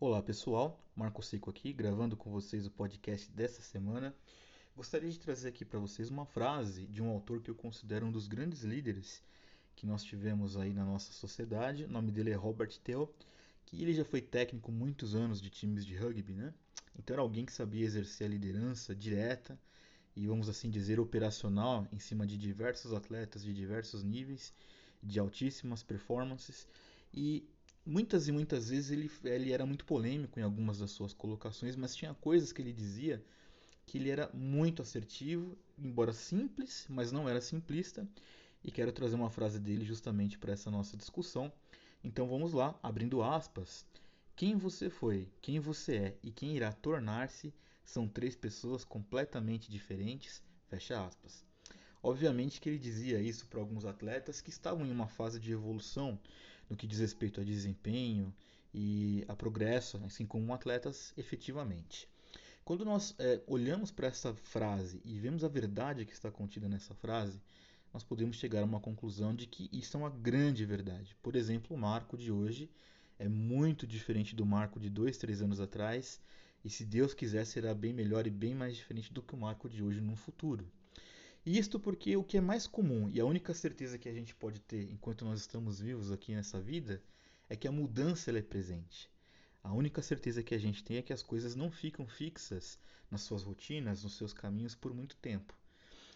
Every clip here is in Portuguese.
Olá pessoal, Marco Seco aqui, gravando com vocês o podcast dessa semana. Gostaria de trazer aqui para vocês uma frase de um autor que eu considero um dos grandes líderes que nós tivemos aí na nossa sociedade. O nome dele é Robert Tell, que ele já foi técnico muitos anos de times de rugby, né? Então era alguém que sabia exercer a liderança direta e vamos assim dizer operacional em cima de diversos atletas de diversos níveis, de altíssimas performances e muitas e muitas vezes ele, ele era muito polêmico em algumas das suas colocações, mas tinha coisas que ele dizia que ele era muito assertivo, embora simples, mas não era simplista. E quero trazer uma frase dele justamente para essa nossa discussão. Então vamos lá, abrindo aspas. Quem você foi, quem você é e quem irá tornar-se são três pessoas completamente diferentes. Fecha aspas. Obviamente que ele dizia isso para alguns atletas que estavam em uma fase de evolução no que diz respeito a desempenho e a progresso, assim como atletas efetivamente. Quando nós é, olhamos para essa frase e vemos a verdade que está contida nessa frase, nós podemos chegar a uma conclusão de que isso é uma grande verdade. Por exemplo, o marco de hoje é muito diferente do marco de dois, três anos atrás, e se Deus quiser, será bem melhor e bem mais diferente do que o marco de hoje no futuro. Isto porque o que é mais comum e a única certeza que a gente pode ter enquanto nós estamos vivos aqui nessa vida é que a mudança é presente. A única certeza que a gente tem é que as coisas não ficam fixas nas suas rotinas, nos seus caminhos por muito tempo.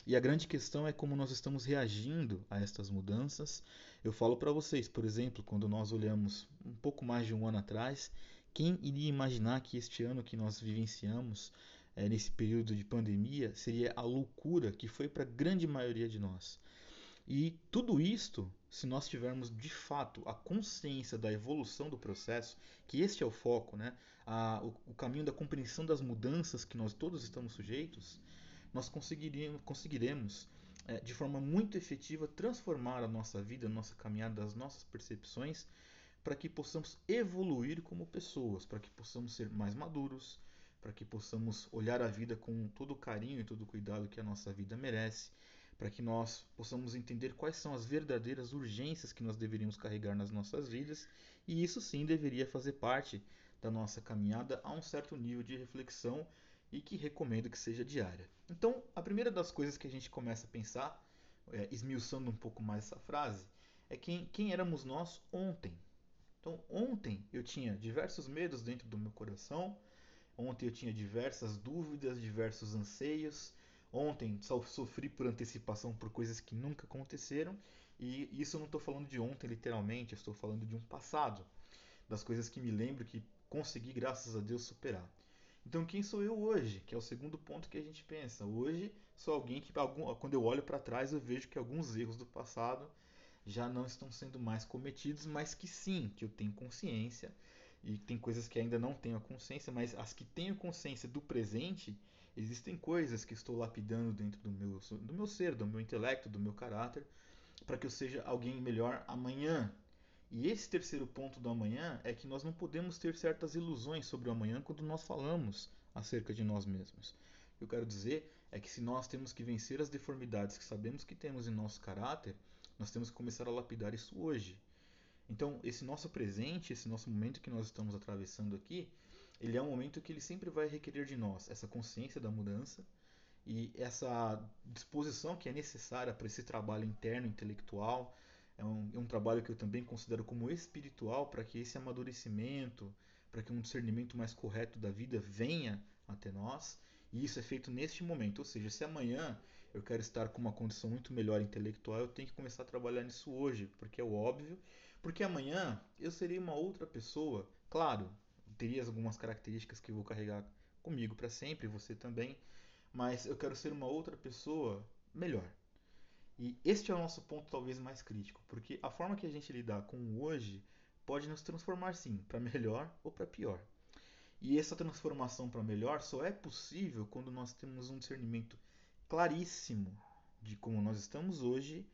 E a grande questão é como nós estamos reagindo a estas mudanças. Eu falo para vocês, por exemplo, quando nós olhamos um pouco mais de um ano atrás, quem iria imaginar que este ano que nós vivenciamos é, nesse período de pandemia seria a loucura que foi para a grande maioria de nós. E tudo isto, se nós tivermos de fato a consciência da evolução do processo, que este é o foco, né? A, o, o caminho da compreensão das mudanças que nós todos estamos sujeitos, nós conseguiremos, conseguiremos é, de forma muito efetiva transformar a nossa vida, a nossa caminhada, as nossas percepções, para que possamos evoluir como pessoas, para que possamos ser mais maduros, para que possamos olhar a vida com todo o carinho e todo o cuidado que a nossa vida merece, para que nós possamos entender quais são as verdadeiras urgências que nós deveríamos carregar nas nossas vidas, e isso sim deveria fazer parte da nossa caminhada a um certo nível de reflexão e que recomendo que seja diária. Então, a primeira das coisas que a gente começa a pensar, é, esmiuçando um pouco mais essa frase, é quem, quem éramos nós ontem. Então, ontem eu tinha diversos medos dentro do meu coração, Ontem eu tinha diversas dúvidas, diversos anseios. Ontem sofri por antecipação por coisas que nunca aconteceram. E isso eu não estou falando de ontem, literalmente, estou falando de um passado. Das coisas que me lembro que consegui, graças a Deus, superar. Então, quem sou eu hoje? Que é o segundo ponto que a gente pensa. Hoje, sou alguém que, quando eu olho para trás, eu vejo que alguns erros do passado já não estão sendo mais cometidos, mas que sim, que eu tenho consciência e tem coisas que ainda não tenho a consciência, mas as que tenho consciência do presente, existem coisas que estou lapidando dentro do meu, do meu ser, do meu intelecto, do meu caráter, para que eu seja alguém melhor amanhã. E esse terceiro ponto do amanhã é que nós não podemos ter certas ilusões sobre o amanhã quando nós falamos acerca de nós mesmos. O que eu quero dizer é que se nós temos que vencer as deformidades que sabemos que temos em nosso caráter, nós temos que começar a lapidar isso hoje. Então, esse nosso presente, esse nosso momento que nós estamos atravessando aqui, ele é um momento que ele sempre vai requerer de nós essa consciência da mudança e essa disposição que é necessária para esse trabalho interno intelectual. É um, é um trabalho que eu também considero como espiritual para que esse amadurecimento, para que um discernimento mais correto da vida venha até nós. E isso é feito neste momento. Ou seja, se amanhã eu quero estar com uma condição muito melhor intelectual, eu tenho que começar a trabalhar nisso hoje, porque é o óbvio porque amanhã eu serei uma outra pessoa. Claro, teria algumas características que eu vou carregar comigo para sempre, você também, mas eu quero ser uma outra pessoa melhor. E este é o nosso ponto talvez mais crítico, porque a forma que a gente lidar com o hoje pode nos transformar sim, para melhor ou para pior. E essa transformação para melhor só é possível quando nós temos um discernimento claríssimo de como nós estamos hoje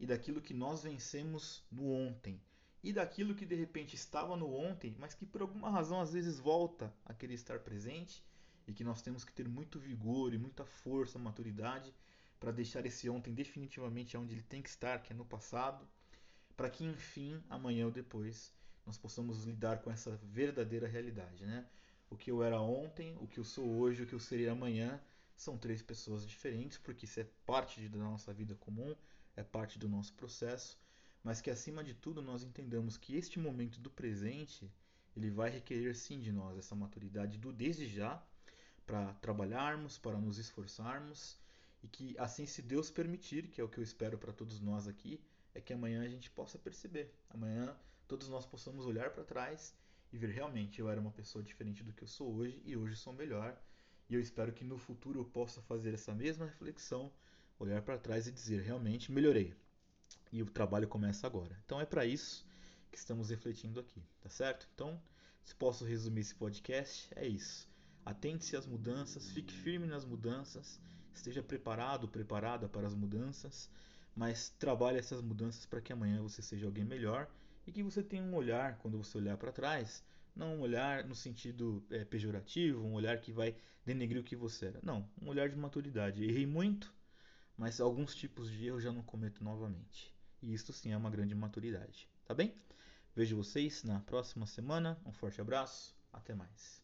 e daquilo que nós vencemos no ontem e daquilo que de repente estava no ontem, mas que por alguma razão às vezes volta a querer estar presente e que nós temos que ter muito vigor e muita força, maturidade para deixar esse ontem definitivamente onde ele tem que estar, que é no passado, para que enfim, amanhã ou depois, nós possamos lidar com essa verdadeira realidade, né? O que eu era ontem, o que eu sou hoje, o que eu serei amanhã, são três pessoas diferentes, porque isso é parte da nossa vida comum, é parte do nosso processo, mas que acima de tudo nós entendamos que este momento do presente, ele vai requerer sim de nós essa maturidade do desde já, para trabalharmos, para nos esforçarmos, e que assim se Deus permitir, que é o que eu espero para todos nós aqui, é que amanhã a gente possa perceber. Amanhã todos nós possamos olhar para trás e ver realmente eu era uma pessoa diferente do que eu sou hoje e hoje sou melhor. E eu espero que no futuro eu possa fazer essa mesma reflexão, olhar para trás e dizer realmente melhorei. E o trabalho começa agora. Então é para isso que estamos refletindo aqui, tá certo? Então, se posso resumir esse podcast, é isso. Atente-se às mudanças, fique firme nas mudanças, esteja preparado, preparada para as mudanças, mas trabalhe essas mudanças para que amanhã você seja alguém melhor e que você tenha um olhar, quando você olhar para trás, não um olhar no sentido é, pejorativo, um olhar que vai denegrir o que você era. Não, um olhar de maturidade. Errei muito, mas alguns tipos de erro já não cometo novamente. E isso sim é uma grande maturidade. Tá bem? Vejo vocês na próxima semana. Um forte abraço. Até mais.